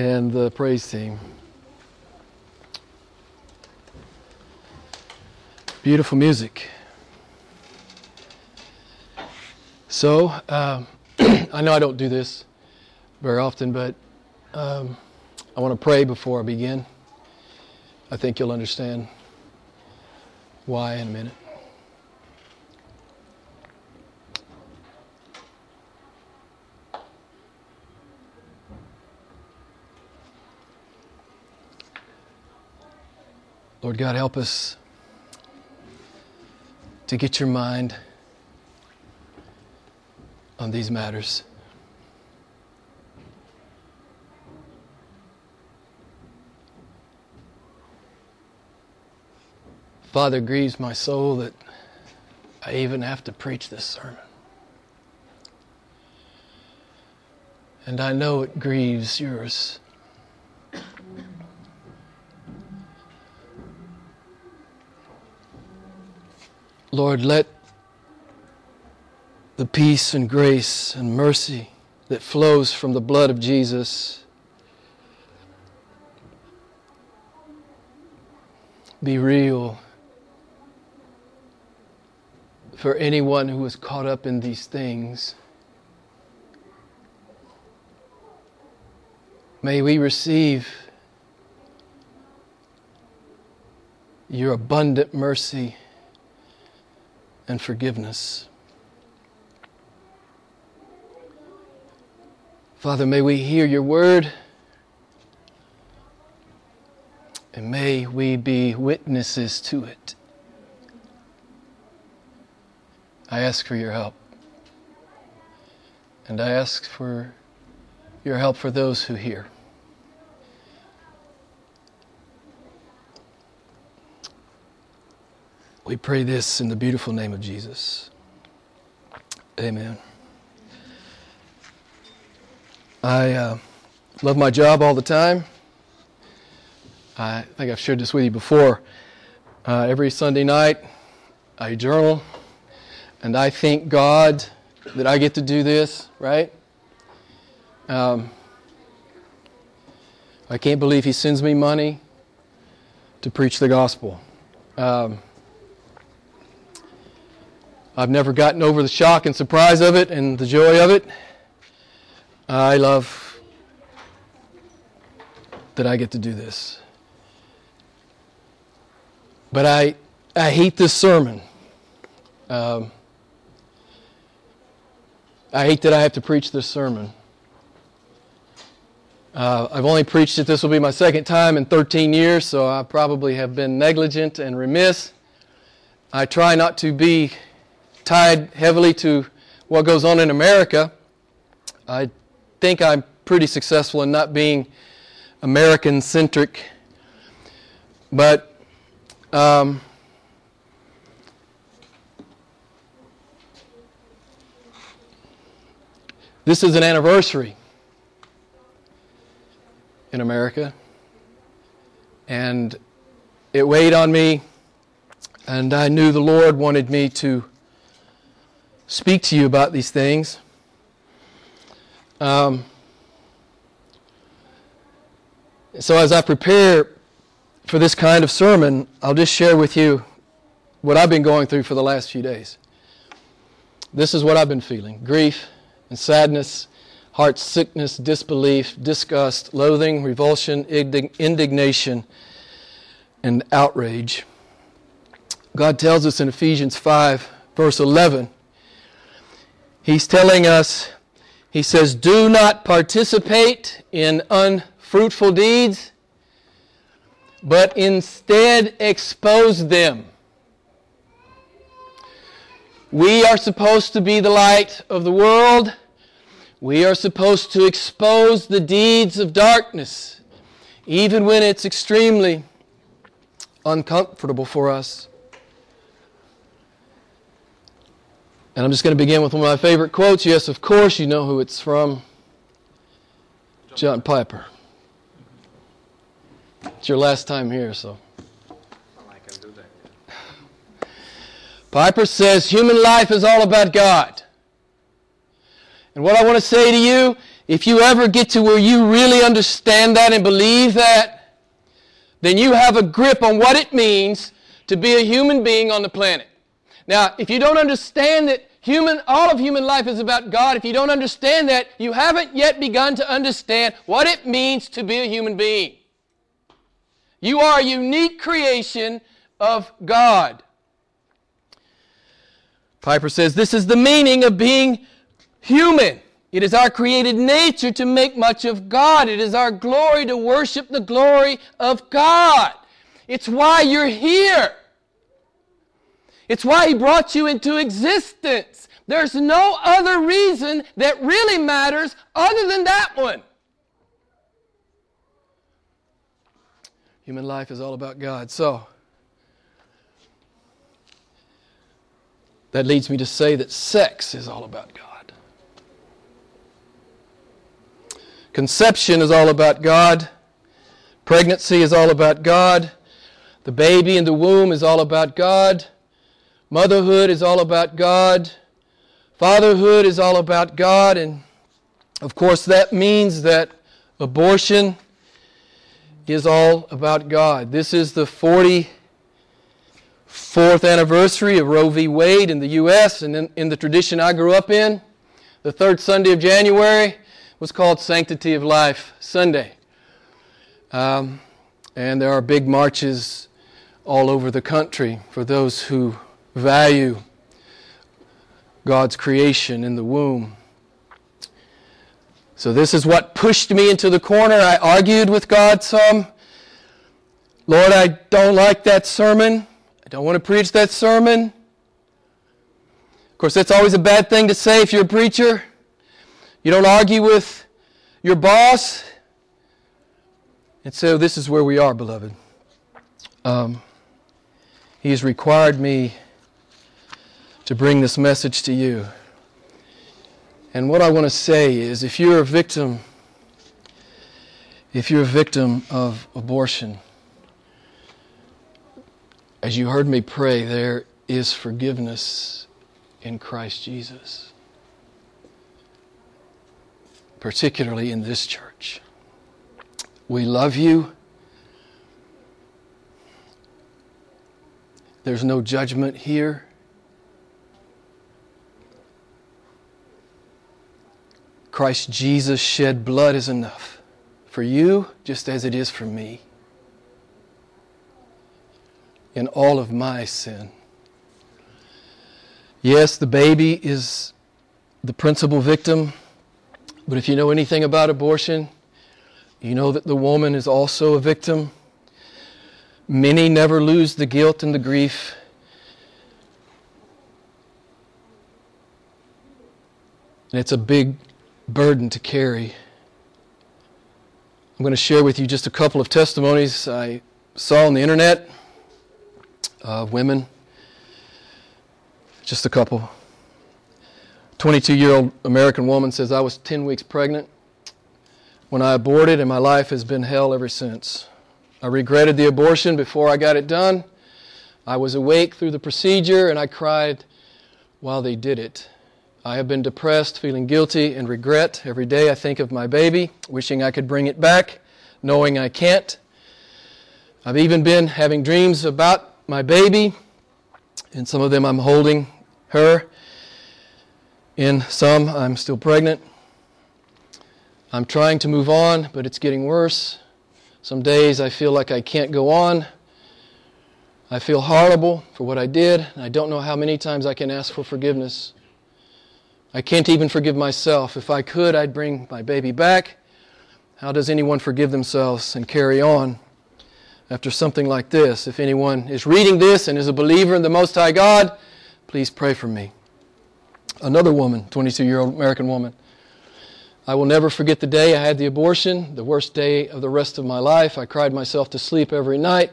and the praise team. Beautiful music. So, um, I know I don't do this very often, but um, I want to pray before I begin. I think you'll understand why in a minute. Lord God, help us to get your mind on these matters. Father, grieves my soul that I even have to preach this sermon. And I know it grieves yours. Lord, let the peace and grace and mercy that flows from the blood of Jesus be real for anyone who is caught up in these things. May we receive your abundant mercy and forgiveness. Father, may we hear your word and may we be witnesses to it. I ask for your help. And I ask for your help for those who hear. We pray this in the beautiful name of Jesus. Amen. I uh, love my job all the time. I think I've shared this with you before. Uh, every Sunday night, I journal, and I thank God that I get to do this, right? Um, I can't believe He sends me money to preach the gospel. Um, I've never gotten over the shock and surprise of it and the joy of it. I love that I get to do this. But I, I hate this sermon. Um, I hate that I have to preach this sermon. Uh, I've only preached it, this will be my second time in 13 years, so I probably have been negligent and remiss. I try not to be tied heavily to what goes on in America. I think I'm pretty successful in not being American centric. But um, this is an anniversary in America. And it weighed on me, and I knew the Lord wanted me to speak to you about these things. Um, so, as I prepare for this kind of sermon, I'll just share with you what I've been going through for the last few days. This is what I've been feeling grief and sadness, heart sickness, disbelief, disgust, loathing, revulsion, indignation, and outrage. God tells us in Ephesians 5, verse 11, He's telling us, he says, do not participate in unfruitful deeds, but instead expose them. We are supposed to be the light of the world. We are supposed to expose the deeds of darkness, even when it's extremely uncomfortable for us. And I'm just going to begin with one of my favorite quotes. Yes, of course, you know who it's from John Piper. It's your last time here, so. Piper says human life is all about God. And what I want to say to you if you ever get to where you really understand that and believe that, then you have a grip on what it means to be a human being on the planet. Now, if you don't understand that human, all of human life is about God, if you don't understand that, you haven't yet begun to understand what it means to be a human being. You are a unique creation of God. Piper says this is the meaning of being human. It is our created nature to make much of God. It is our glory to worship the glory of God. It's why you're here. It's why He brought you into existence. There's no other reason that really matters other than that one. Human life is all about God. So, that leads me to say that sex is all about God. Conception is all about God. Pregnancy is all about God. The baby in the womb is all about God. Motherhood is all about God. Fatherhood is all about God. And of course, that means that abortion is all about God. This is the 44th anniversary of Roe v. Wade in the U.S. and in, in the tradition I grew up in. The third Sunday of January was called Sanctity of Life Sunday. Um, and there are big marches all over the country for those who value God's creation in the womb. So, this is what pushed me into the corner. I argued with God some. Lord, I don't like that sermon. I don't want to preach that sermon. Of course, that's always a bad thing to say if you're a preacher. You don't argue with your boss. And so this is where we are, beloved. Um, he has required me to bring this message to you. And what I want to say is if you're a victim, if you're a victim of abortion, as you heard me pray, there is forgiveness in Christ Jesus particularly in this church. We love you. There's no judgment here. Christ Jesus shed blood is enough for you just as it is for me in all of my sin. Yes, the baby is the principal victim but if you know anything about abortion, you know that the woman is also a victim. Many never lose the guilt and the grief. And it's a big burden to carry. I'm going to share with you just a couple of testimonies I saw on the internet of women. Just a couple. 22 year old American woman says, I was 10 weeks pregnant when I aborted, and my life has been hell ever since. I regretted the abortion before I got it done. I was awake through the procedure, and I cried while they did it. I have been depressed, feeling guilty and regret. Every day I think of my baby, wishing I could bring it back, knowing I can't. I've even been having dreams about my baby, and some of them I'm holding her in some, I'm still pregnant. I'm trying to move on, but it's getting worse. Some days I feel like I can't go on. I feel horrible for what I did, and I don't know how many times I can ask for forgiveness. I can't even forgive myself. If I could, I'd bring my baby back. How does anyone forgive themselves and carry on after something like this? If anyone is reading this and is a believer in the Most High God, please pray for me another woman, 22 year old American woman. I will never forget the day I had the abortion, the worst day of the rest of my life. I cried myself to sleep every night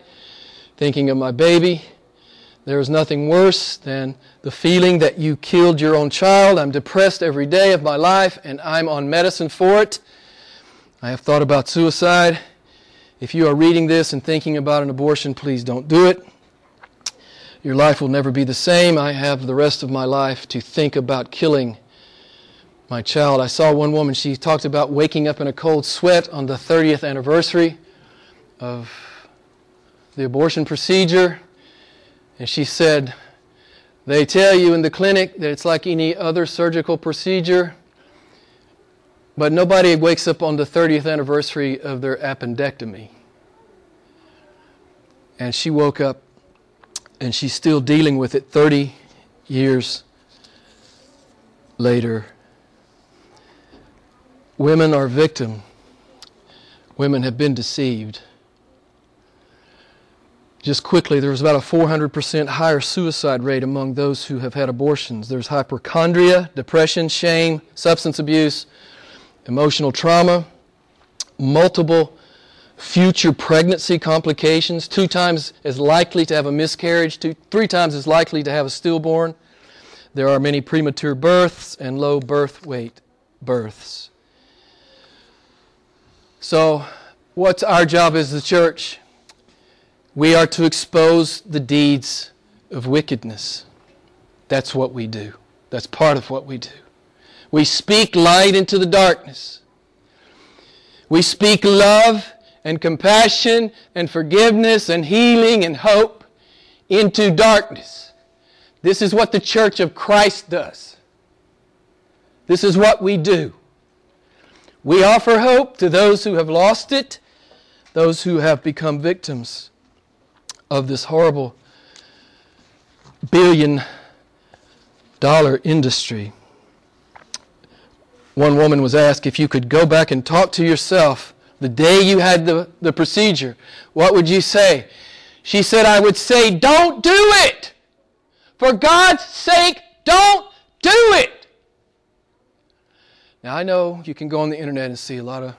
thinking of my baby. There is nothing worse than the feeling that you killed your own child. I'm depressed every day of my life and I'm on medicine for it. I have thought about suicide. If you are reading this and thinking about an abortion, please don't do it. Your life will never be the same. I have the rest of my life to think about killing my child. I saw one woman, she talked about waking up in a cold sweat on the 30th anniversary of the abortion procedure. And she said, They tell you in the clinic that it's like any other surgical procedure, but nobody wakes up on the 30th anniversary of their appendectomy. And she woke up and she's still dealing with it 30 years later. Women are victim. Women have been deceived. Just quickly, there was about a 400% higher suicide rate among those who have had abortions. There's hypochondria, depression, shame, substance abuse, emotional trauma, multiple future pregnancy complications, two times as likely to have a miscarriage, two, three times as likely to have a stillborn. There are many premature births and low birth weight births. So, what's our job as the church? We are to expose the deeds of wickedness. That's what we do. That's part of what we do. We speak light into the darkness. We speak love and compassion and forgiveness and healing and hope into darkness. This is what the church of Christ does. This is what we do. We offer hope to those who have lost it, those who have become victims of this horrible billion dollar industry. One woman was asked if you could go back and talk to yourself the day you had the, the procedure, what would you say? She said, I would say, don't do it. For God's sake, don't do it. Now, I know you can go on the internet and see a lot of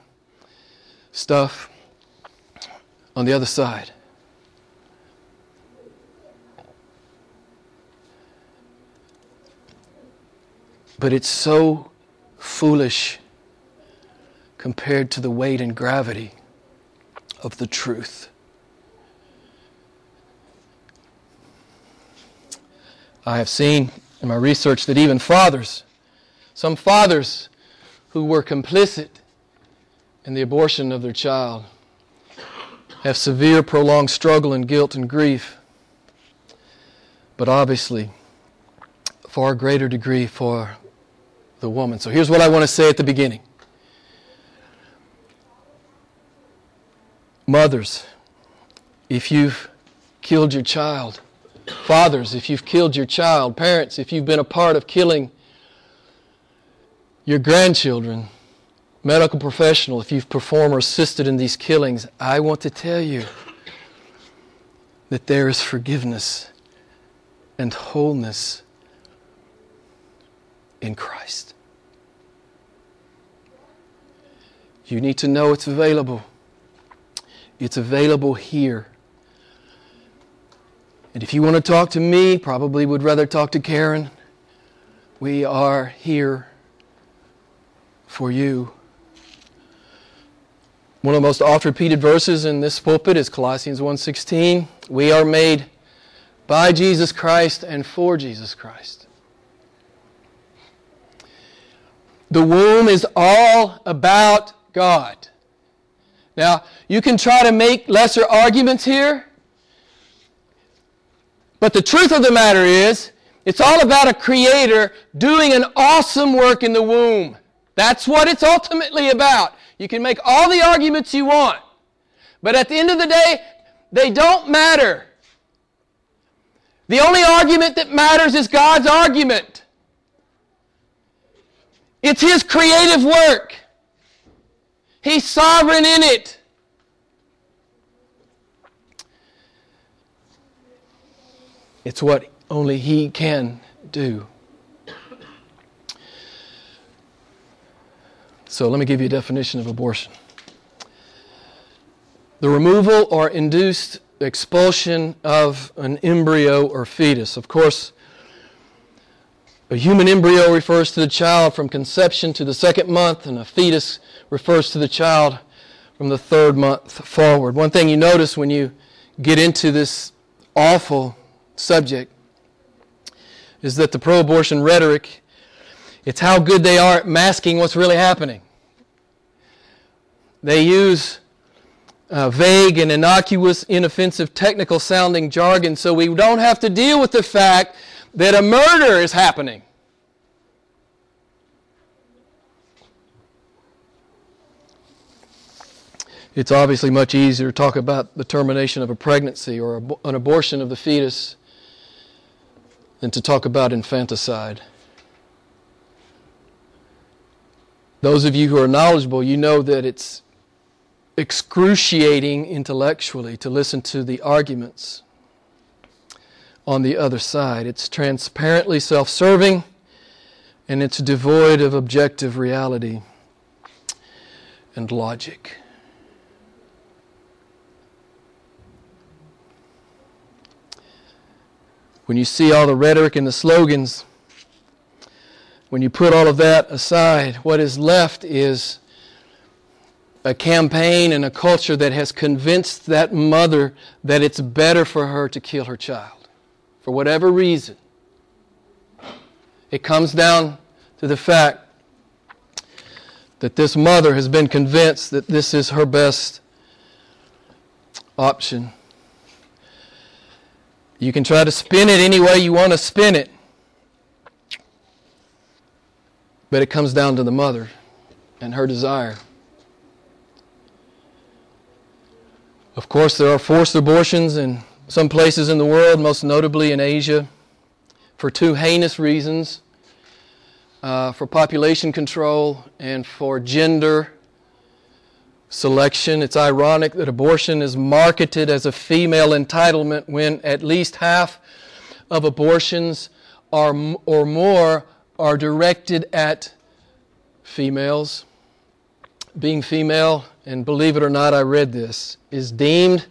stuff on the other side. But it's so foolish compared to the weight and gravity of the truth. I have seen in my research that even fathers, some fathers who were complicit in the abortion of their child, have severe prolonged struggle and guilt and grief, but obviously far greater degree for the woman. So here's what I want to say at the beginning Mothers, if you've killed your child, fathers, if you've killed your child, parents, if you've been a part of killing your grandchildren, medical professional, if you've performed or assisted in these killings, I want to tell you that there is forgiveness and wholeness in Christ. You need to know it's available. It's available here. And if you want to talk to me, probably would rather talk to Karen. We are here for you. One of the most oft repeated verses in this pulpit is Colossians 1:16. We are made by Jesus Christ and for Jesus Christ. The womb is all about God. Now, you can try to make lesser arguments here, but the truth of the matter is, it's all about a creator doing an awesome work in the womb. That's what it's ultimately about. You can make all the arguments you want, but at the end of the day, they don't matter. The only argument that matters is God's argument. It's His creative work. He's sovereign in it. It's what only He can do. So let me give you a definition of abortion the removal or induced expulsion of an embryo or fetus. Of course, a human embryo refers to the child from conception to the second month, and a fetus refers to the child from the third month forward. One thing you notice when you get into this awful subject is that the pro abortion rhetoric It's how good they are at masking what's really happening. They use uh, vague and innocuous, inoffensive, technical sounding jargon so we don't have to deal with the fact that a murder is happening. It's obviously much easier to talk about the termination of a pregnancy or an abortion of the fetus than to talk about infanticide. Those of you who are knowledgeable, you know that it's excruciating intellectually to listen to the arguments on the other side. It's transparently self serving and it's devoid of objective reality and logic. When you see all the rhetoric and the slogans, when you put all of that aside, what is left is a campaign and a culture that has convinced that mother that it's better for her to kill her child for whatever reason. It comes down to the fact that this mother has been convinced that this is her best option. You can try to spin it any way you want to spin it, but it comes down to the mother and her desire. Of course, there are forced abortions in some places in the world, most notably in Asia, for two heinous reasons uh, for population control and for gender selection. It's ironic that abortion is marketed as a female entitlement when at least half of abortions are, or more are directed at females being female, and believe it or not, I read this, is deemed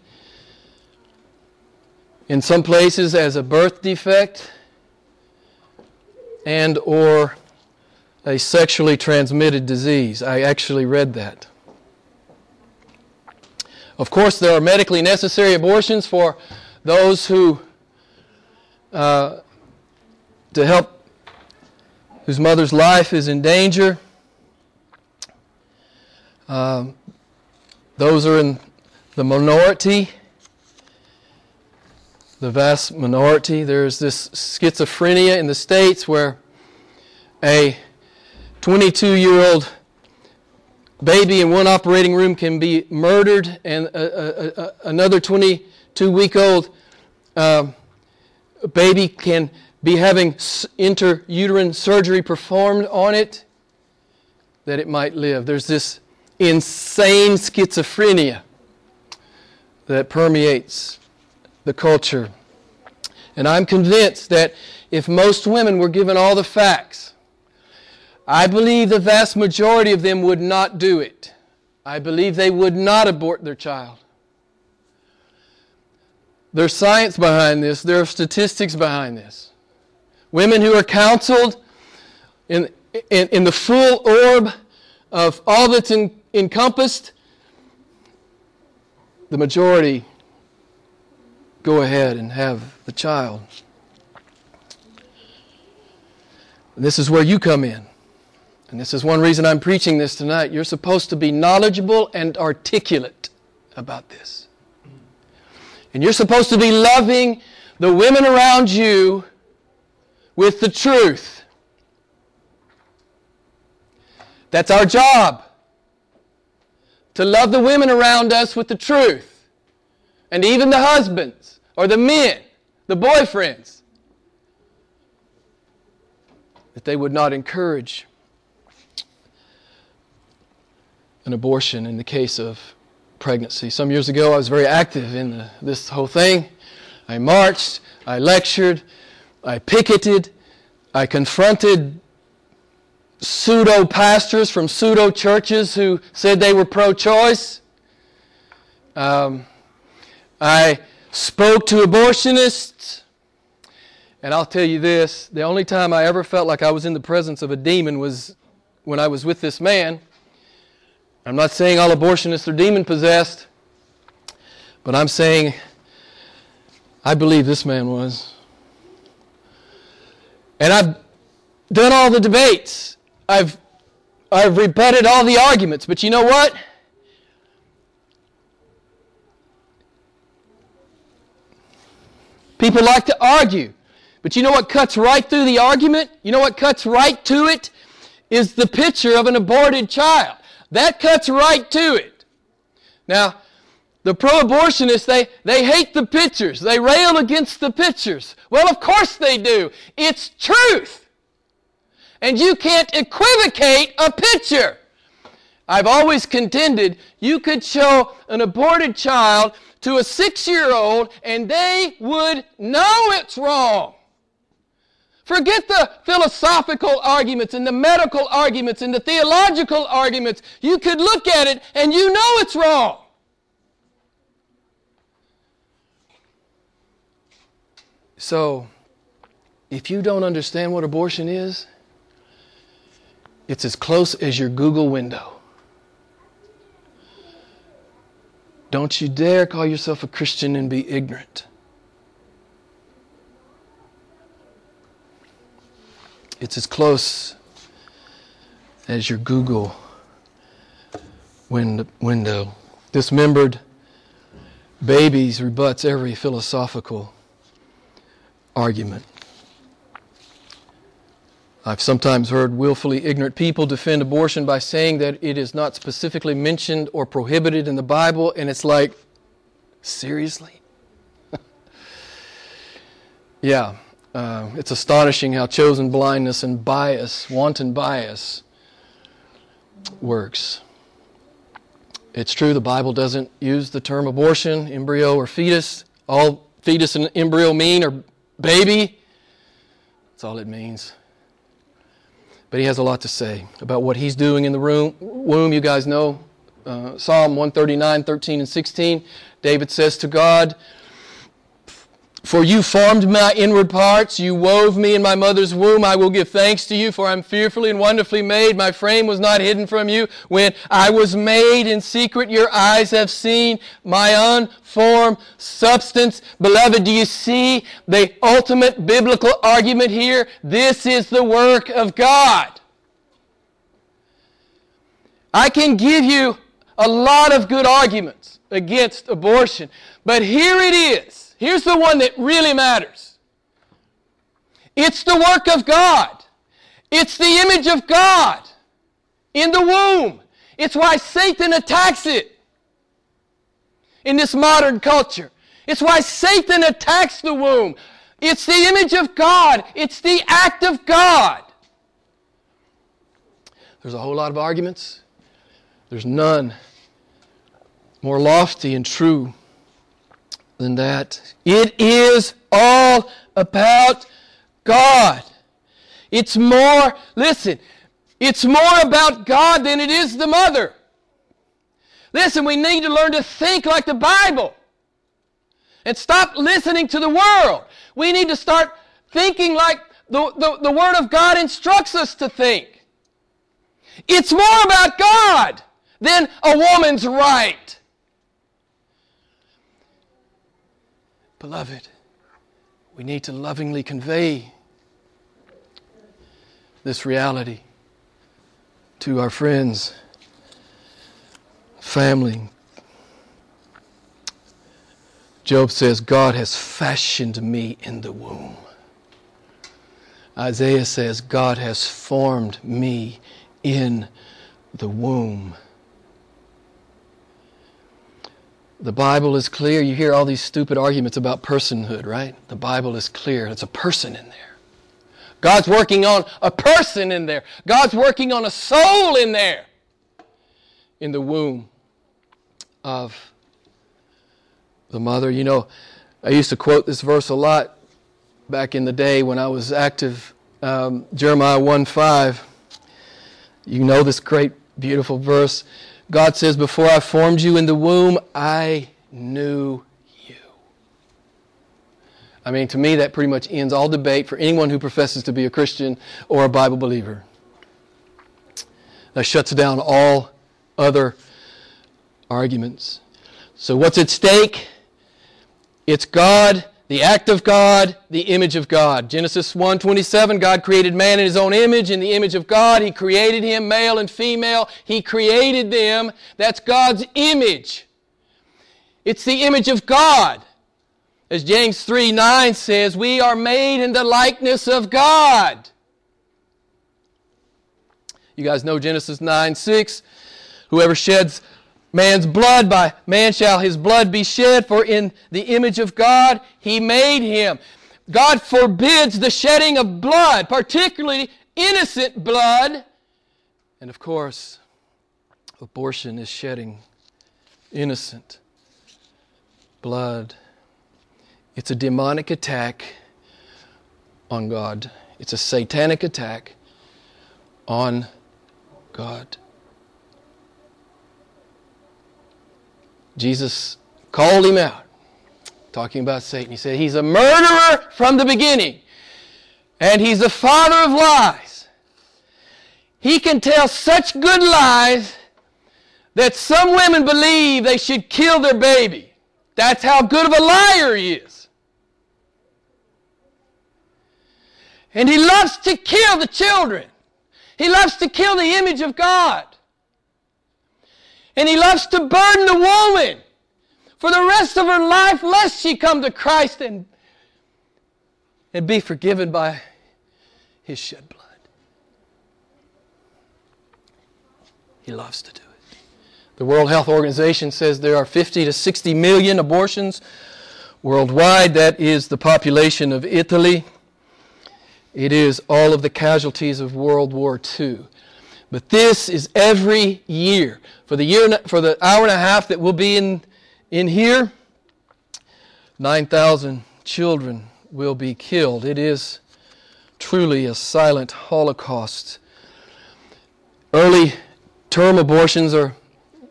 in some places as a birth defect and or a sexually transmitted disease. I actually read that. Of course, there are medically necessary abortions for those who, uh, to help, whose mother's life is in danger. Um, those are in the minority, the vast minority. There's this schizophrenia in the States where a 22 year old baby in one operating room can be murdered, and a, a, a, another 22 week old uh, baby can be having intrauterine surgery performed on it that it might live. There's this insane schizophrenia that permeates the culture. And I'm convinced that if most women were given all the facts, I believe the vast majority of them would not do it. I believe they would not abort their child. There's science behind this, there are statistics behind this. Women who are counseled in, in, in the full orb of all that's in, encompassed, the majority go ahead and have the child. And this is where you come in. And this is one reason I'm preaching this tonight. You're supposed to be knowledgeable and articulate about this. And you're supposed to be loving the women around you with the truth. That's our job to love the women around us with the truth. And even the husbands or the men, the boyfriends, that they would not encourage an abortion in the case of pregnancy. Some years ago, I was very active in the, this whole thing. I marched, I lectured, I picketed, I confronted pseudo pastors from pseudo churches who said they were pro choice. Um, I spoke to abortionists. And I'll tell you this the only time I ever felt like I was in the presence of a demon was when I was with this man. I'm not saying all abortionists are demon possessed, but I'm saying I believe this man was. And I've done all the debates. I've, I've rebutted all the arguments. But you know what? People like to argue. But you know what cuts right through the argument? You know what cuts right to it? Is the picture of an aborted child. That cuts right to it. Now, the pro-abortionists, they, they hate the pictures. They rail against the pictures. Well, of course they do. It's truth. And you can't equivocate a picture. I've always contended you could show an aborted child to a six-year-old and they would know it's wrong. Forget the philosophical arguments and the medical arguments and the theological arguments. You could look at it and you know it's wrong. So, if you don't understand what abortion is, it's as close as your Google window. Don't you dare call yourself a Christian and be ignorant. It's as close as your Google window. Dismembered babies rebuts every philosophical argument. I've sometimes heard willfully ignorant people defend abortion by saying that it is not specifically mentioned or prohibited in the Bible, and it's like, seriously? yeah. Uh, it's astonishing how chosen blindness and bias, wanton bias, works. It's true the Bible doesn't use the term abortion, embryo, or fetus. All fetus and embryo mean are baby. That's all it means. But he has a lot to say about what he's doing in the room, womb. You guys know uh, Psalm 139, 13, and 16. David says to God, for you formed my inward parts, you wove me in my mother's womb. I will give thanks to you, for I'm fearfully and wonderfully made. My frame was not hidden from you. When I was made in secret, your eyes have seen my unformed substance. Beloved, do you see the ultimate biblical argument here? This is the work of God. I can give you a lot of good arguments against abortion, but here it is Here's the one that really matters it's the work of God, it's the image of God in the womb. It's why Satan attacks it in this modern culture. It's why Satan attacks the womb. It's the image of God, it's the act of God. There's a whole lot of arguments. There's none more lofty and true than that. It is all about God. It's more, listen, it's more about God than it is the mother. Listen, we need to learn to think like the Bible and stop listening to the world. We need to start thinking like the, the, the Word of God instructs us to think. It's more about God than a woman's right. Beloved, we need to lovingly convey this reality to our friends, family. Job says, God has fashioned me in the womb. Isaiah says, God has formed me in the womb. The Bible is clear. You hear all these stupid arguments about personhood, right? The Bible is clear. It's a person in there. God's working on a person in there. God's working on a soul in there. In the womb of the mother. You know, I used to quote this verse a lot back in the day when I was active. Um, Jeremiah 1 5. You know this great, beautiful verse. God says, Before I formed you in the womb, I knew you. I mean, to me, that pretty much ends all debate for anyone who professes to be a Christian or a Bible believer. That shuts down all other arguments. So, what's at stake? It's God the act of God, the image of God. Genesis 1:27 God created man in his own image in the image of God he created him male and female he created them that's God's image. It's the image of God. As James 3 9 says, we are made in the likeness of God. You guys know Genesis 9 6. Whoever sheds man's blood, by man shall his blood be shed, for in the image of God he made him. God forbids the shedding of blood, particularly innocent blood. And of course, abortion is shedding innocent blood. It's a demonic attack on God, it's a satanic attack on God. Jesus called him out, talking about Satan. He said, He's a murderer from the beginning, and he's the father of lies. He can tell such good lies that some women believe they should kill their baby. That's how good of a liar he is. And he loves to kill the children. He loves to kill the image of God. And he loves to burden the woman for the rest of her life lest she come to Christ and, and be forgiven by his shed blood. He loves to do it. The World Health Organization says there are 50 to 60 million abortions worldwide. That is the population of Italy. It is all of the casualties of World War II. But this is every year. For the year for the hour and a half that we'll be in in here, 9,000 children will be killed. It is truly a silent holocaust. Early term abortions are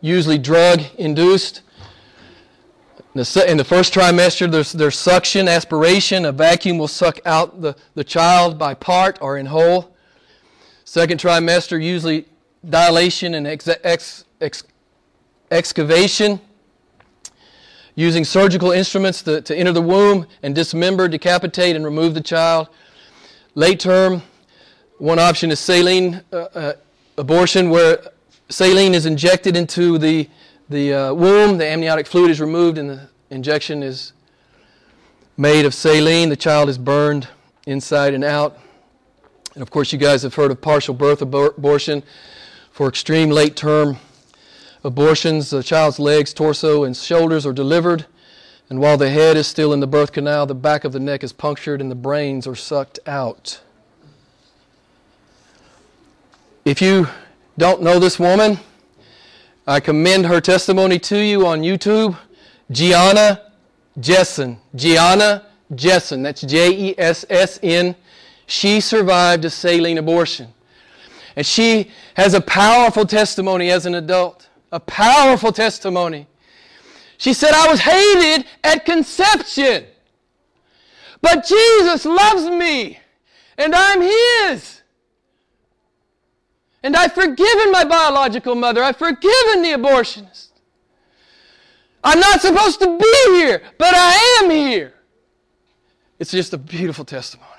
usually drug induced. In the first trimester, there's, there's suction, aspiration. A vacuum will suck out the, the child by part or in whole. Second trimester, usually dilation and ex, ex, ex, excavation, using surgical instruments to, to enter the womb and dismember, decapitate, and remove the child. Late term, one option is saline uh, uh, abortion, where saline is injected into the the uh, womb, the amniotic fluid is removed, and the injection is made of saline. The child is burned inside and out. And of course, you guys have heard of partial birth abor- abortion. For extreme late term abortions, the child's legs, torso, and shoulders are delivered. And while the head is still in the birth canal, the back of the neck is punctured and the brains are sucked out. If you don't know this woman, I commend her testimony to you on YouTube. Gianna Jessen. Gianna Jessen. That's J E S S N. She survived a saline abortion. And she has a powerful testimony as an adult. A powerful testimony. She said, I was hated at conception. But Jesus loves me, and I'm His. And I've forgiven my biological mother. I've forgiven the abortionist. I'm not supposed to be here, but I am here. It's just a beautiful testimony.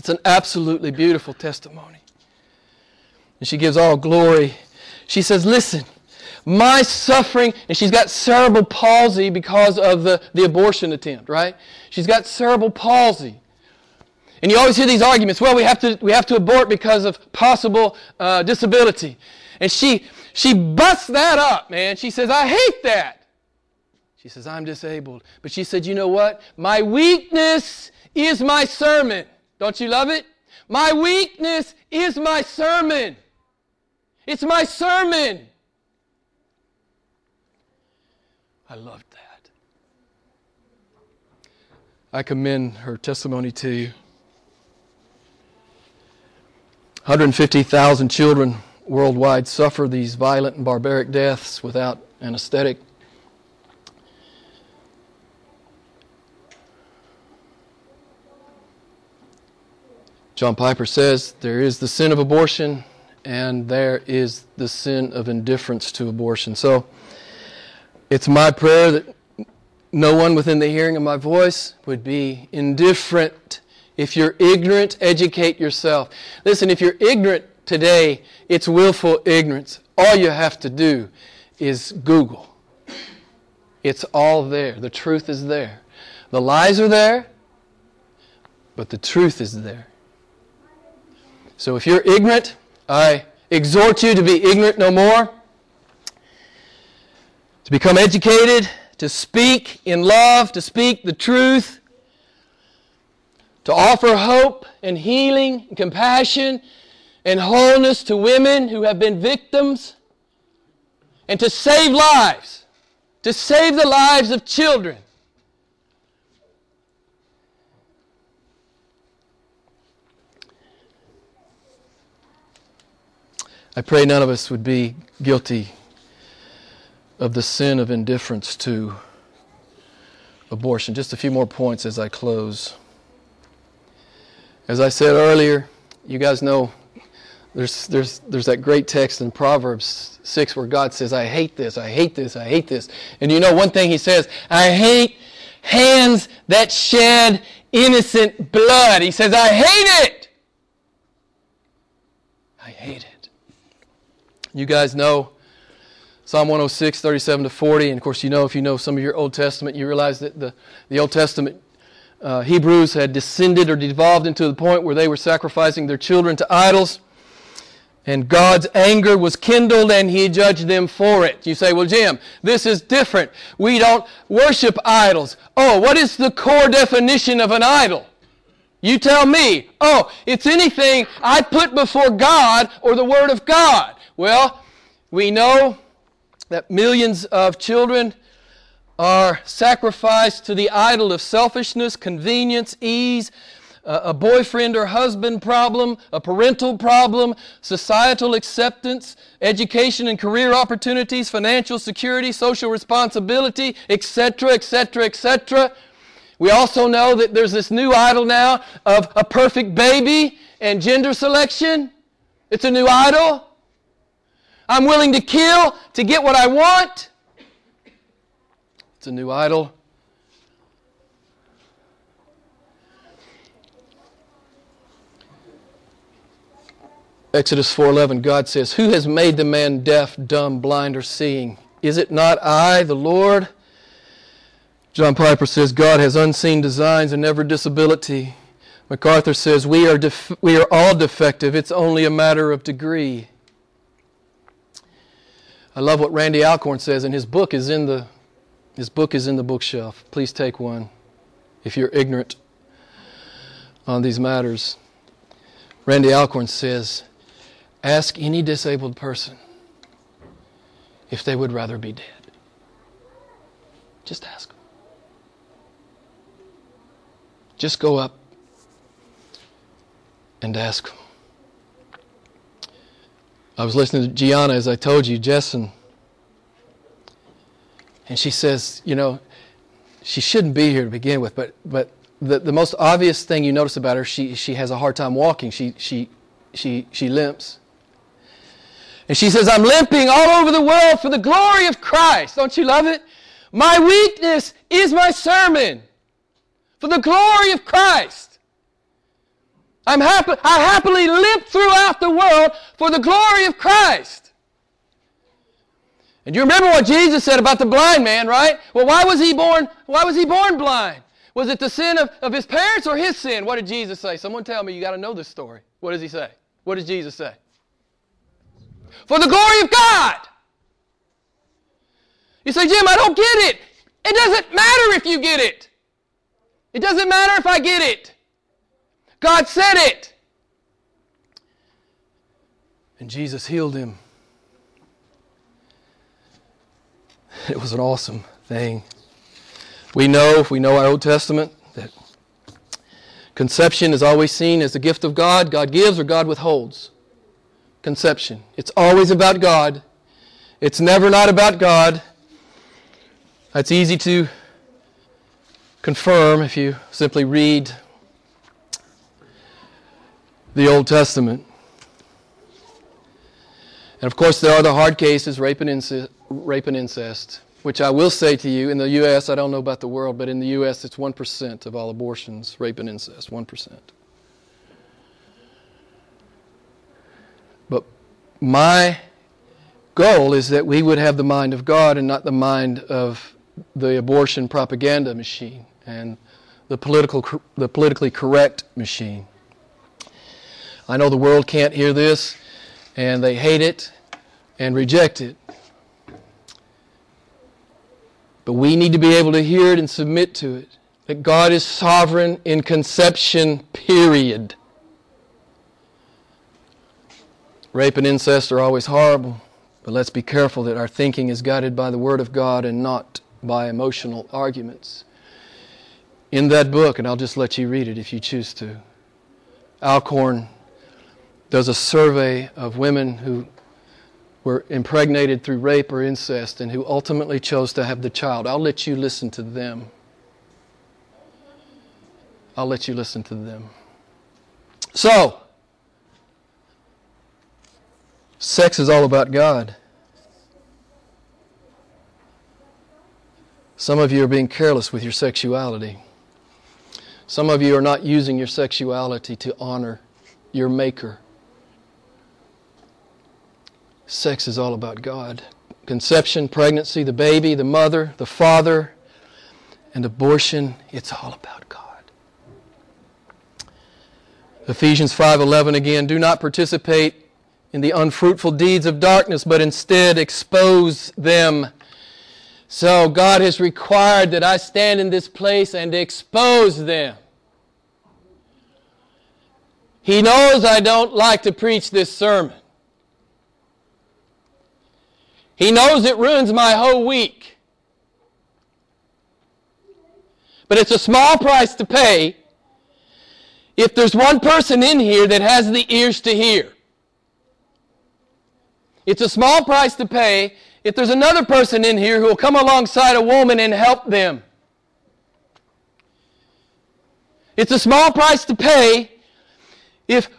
It's an absolutely beautiful testimony. And she gives all glory. She says, Listen, my suffering, and she's got cerebral palsy because of the, the abortion attempt, right? She's got cerebral palsy. And you always hear these arguments. Well, we have to, we have to abort because of possible uh, disability. And she, she busts that up, man. She says, I hate that. She says, I'm disabled. But she said, you know what? My weakness is my sermon. Don't you love it? My weakness is my sermon. It's my sermon. I loved that. I commend her testimony to you. 150,000 children worldwide suffer these violent and barbaric deaths without anesthetic. John Piper says there is the sin of abortion and there is the sin of indifference to abortion. So it's my prayer that no one within the hearing of my voice would be indifferent. If you're ignorant, educate yourself. Listen, if you're ignorant today, it's willful ignorance. All you have to do is Google. It's all there. The truth is there. The lies are there, but the truth is there. So if you're ignorant, I exhort you to be ignorant no more, to become educated, to speak in love, to speak the truth, to offer hope and healing and compassion and wholeness to women who have been victims, and to save lives, to save the lives of children. I pray none of us would be guilty of the sin of indifference to abortion. Just a few more points as I close. As I said earlier, you guys know there's, there's, there's that great text in Proverbs 6 where God says, I hate this, I hate this, I hate this. And you know one thing He says, I hate hands that shed innocent blood. He says, I hate it. I hate it. You guys know Psalm 106, 37 to 40. And of course, you know, if you know some of your Old Testament, you realize that the, the Old Testament uh, Hebrews had descended or devolved into the point where they were sacrificing their children to idols. And God's anger was kindled and he judged them for it. You say, well, Jim, this is different. We don't worship idols. Oh, what is the core definition of an idol? You tell me. Oh, it's anything I put before God or the Word of God. Well, we know that millions of children are sacrificed to the idol of selfishness, convenience, ease, a boyfriend or husband problem, a parental problem, societal acceptance, education and career opportunities, financial security, social responsibility, etc., etc., etc. We also know that there's this new idol now of a perfect baby and gender selection. It's a new idol. I'm willing to kill to get what I want. It's a new idol. Exodus 4:11 God says, "Who has made the man deaf, dumb, blind or seeing? Is it not I, the Lord?" John Piper says God has unseen designs and never disability. MacArthur says we are def- we are all defective. It's only a matter of degree. I love what Randy Alcorn says, and his book is in the his book is in the bookshelf. Please take one if you're ignorant on these matters. Randy Alcorn says, Ask any disabled person if they would rather be dead. Just ask them. Just go up and ask them. I was listening to Gianna, as I told you, Jessen, and she says, you know, she shouldn't be here to begin with, but, but the, the most obvious thing you notice about her, she, she has a hard time walking. She, she, she, she limps. And she says, I'm limping all over the world for the glory of Christ. Don't you love it? My weakness is my sermon for the glory of Christ. I'm happy, I happily live throughout the world for the glory of Christ. And you remember what Jesus said about the blind man, right? Well, why was he born? Why was he born blind? Was it the sin of, of his parents or his sin? What did Jesus say? Someone tell me, you got to know this story. What does he say? What does Jesus say? For the glory of God. You say, Jim, I don't get it. It doesn't matter if you get it. It doesn't matter if I get it. God said it. And Jesus healed him. It was an awesome thing. We know, if we know our Old Testament, that conception is always seen as the gift of God. God gives or God withholds. Conception. It's always about God. It's never not about God. That's easy to confirm if you simply read the Old Testament. And of course, there are the hard cases rape and incest. Rape and incest. which I will say to you, in the U.S., I don't know about the world, but in the U.S., it's 1% of all abortions, rape and incest, 1%. But my goal is that we would have the mind of God and not the mind of the abortion propaganda machine and the, political, the politically correct machine. I know the world can't hear this, and they hate it and reject it. But we need to be able to hear it and submit to it. That God is sovereign in conception, period. Rape and incest are always horrible, but let's be careful that our thinking is guided by the Word of God and not by emotional arguments. In that book, and I'll just let you read it if you choose to, Alcorn does a survey of women who were impregnated through rape or incest and who ultimately chose to have the child. I'll let you listen to them. I'll let you listen to them. So, sex is all about God. Some of you are being careless with your sexuality. Some of you are not using your sexuality to honor your Maker. Sex is all about God. Conception, pregnancy, the baby, the mother, the father, and abortion, it's all about God. Ephesians 5:11 again, do not participate in the unfruitful deeds of darkness, but instead expose them. So God has required that I stand in this place and expose them. He knows I don't like to preach this sermon. He knows it ruins my whole week. But it's a small price to pay if there's one person in here that has the ears to hear. It's a small price to pay if there's another person in here who will come alongside a woman and help them. It's a small price to pay if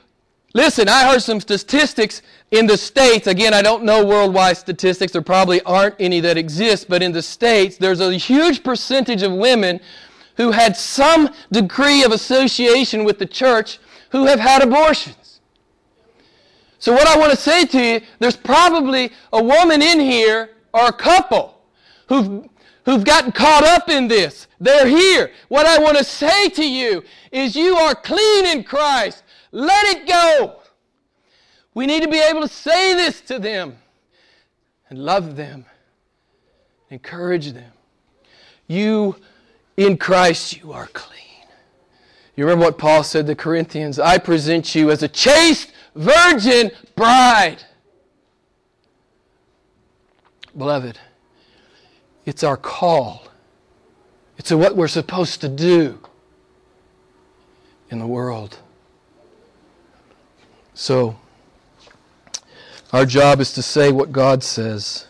Listen, I heard some statistics in the States. Again, I don't know worldwide statistics. There probably aren't any that exist, but in the States, there's a huge percentage of women who had some degree of association with the church who have had abortions. So, what I want to say to you, there's probably a woman in here or a couple who've, who've gotten caught up in this. They're here. What I want to say to you is you are clean in Christ. Let it go. We need to be able to say this to them and love them, encourage them. You, in Christ, you are clean. You remember what Paul said to Corinthians? I present you as a chaste virgin bride. Beloved, it's our call. It's what we're supposed to do in the world. So, our job is to say what God says.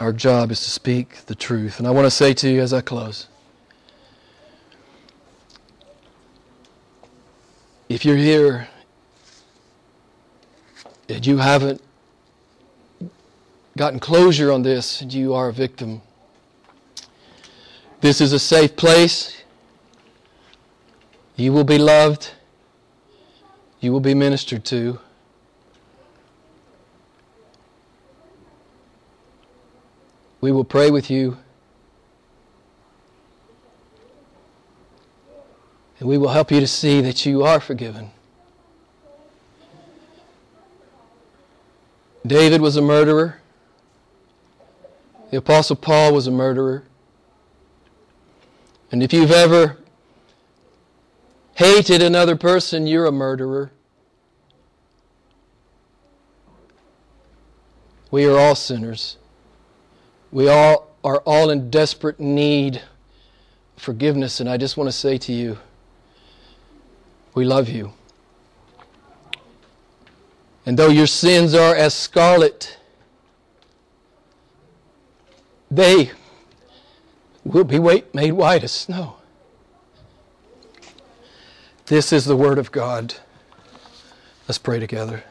Our job is to speak the truth. And I want to say to you as I close if you're here and you haven't gotten closure on this, you are a victim. This is a safe place. You will be loved you will be ministered to. We will pray with you. And we will help you to see that you are forgiven. David was a murderer. The Apostle Paul was a murderer. And if you've ever hated another person, you're a murderer. We are all sinners. We all are all in desperate need of forgiveness, and I just want to say to you, we love you. And though your sins are as scarlet, they will be made white as snow. This is the Word of God. Let's pray together.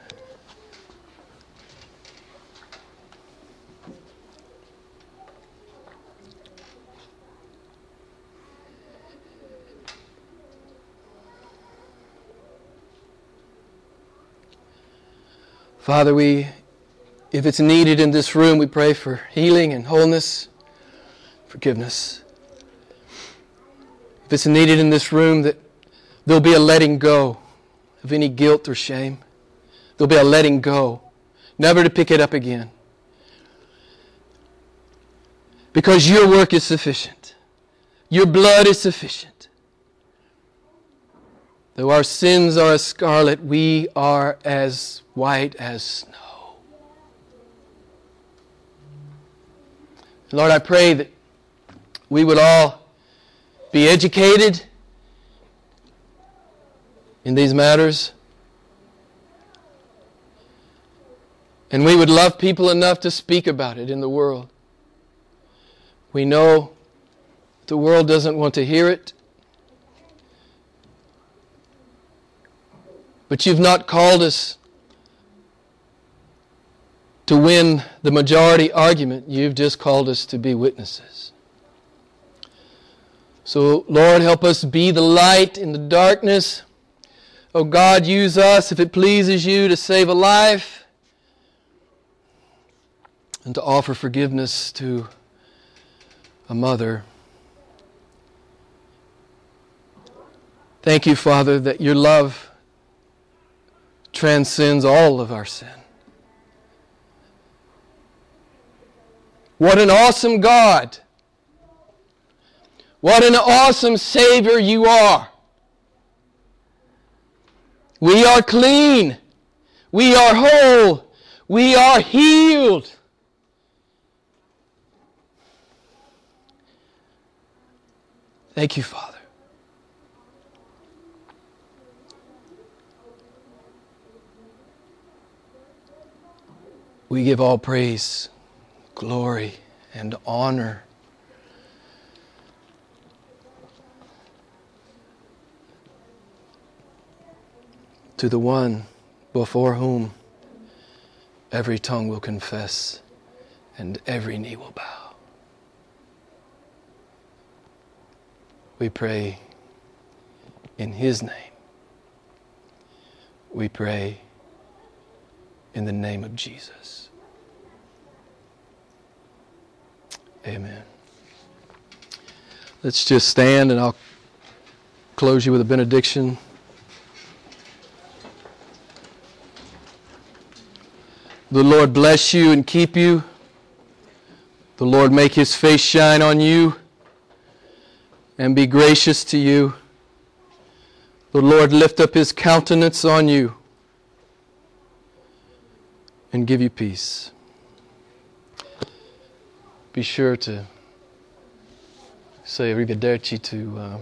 Father, we, if it's needed in this room, we pray for healing and wholeness, forgiveness. If it's needed in this room that there'll be a letting go of any guilt or shame. There'll be a letting go, never to pick it up again. Because your work is sufficient, your blood is sufficient. Though our sins are as scarlet, we are as white as snow. Lord, I pray that we would all be educated in these matters. And we would love people enough to speak about it in the world. We know the world doesn't want to hear it. But you've not called us to win the majority argument. You've just called us to be witnesses. So, Lord, help us be the light in the darkness. Oh God, use us if it pleases you to save a life and to offer forgiveness to a mother. Thank you, Father, that your love transcends all of our sin. What an awesome God! What an awesome Savior you are! We are clean. We are whole. We are healed. Thank you, Father. We give all praise, glory, and honor to the one before whom every tongue will confess and every knee will bow. We pray in His name. We pray in the name of Jesus. Amen. Let's just stand and I'll close you with a benediction. The Lord bless you and keep you. The Lord make his face shine on you and be gracious to you. The Lord lift up his countenance on you and give you peace. Be sure to say arrivederci to uh,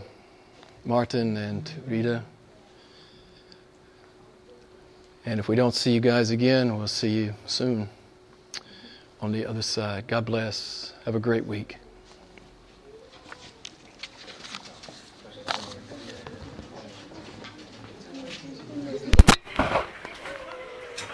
Martin and Rita. And if we don't see you guys again, we'll see you soon on the other side. God bless. Have a great week.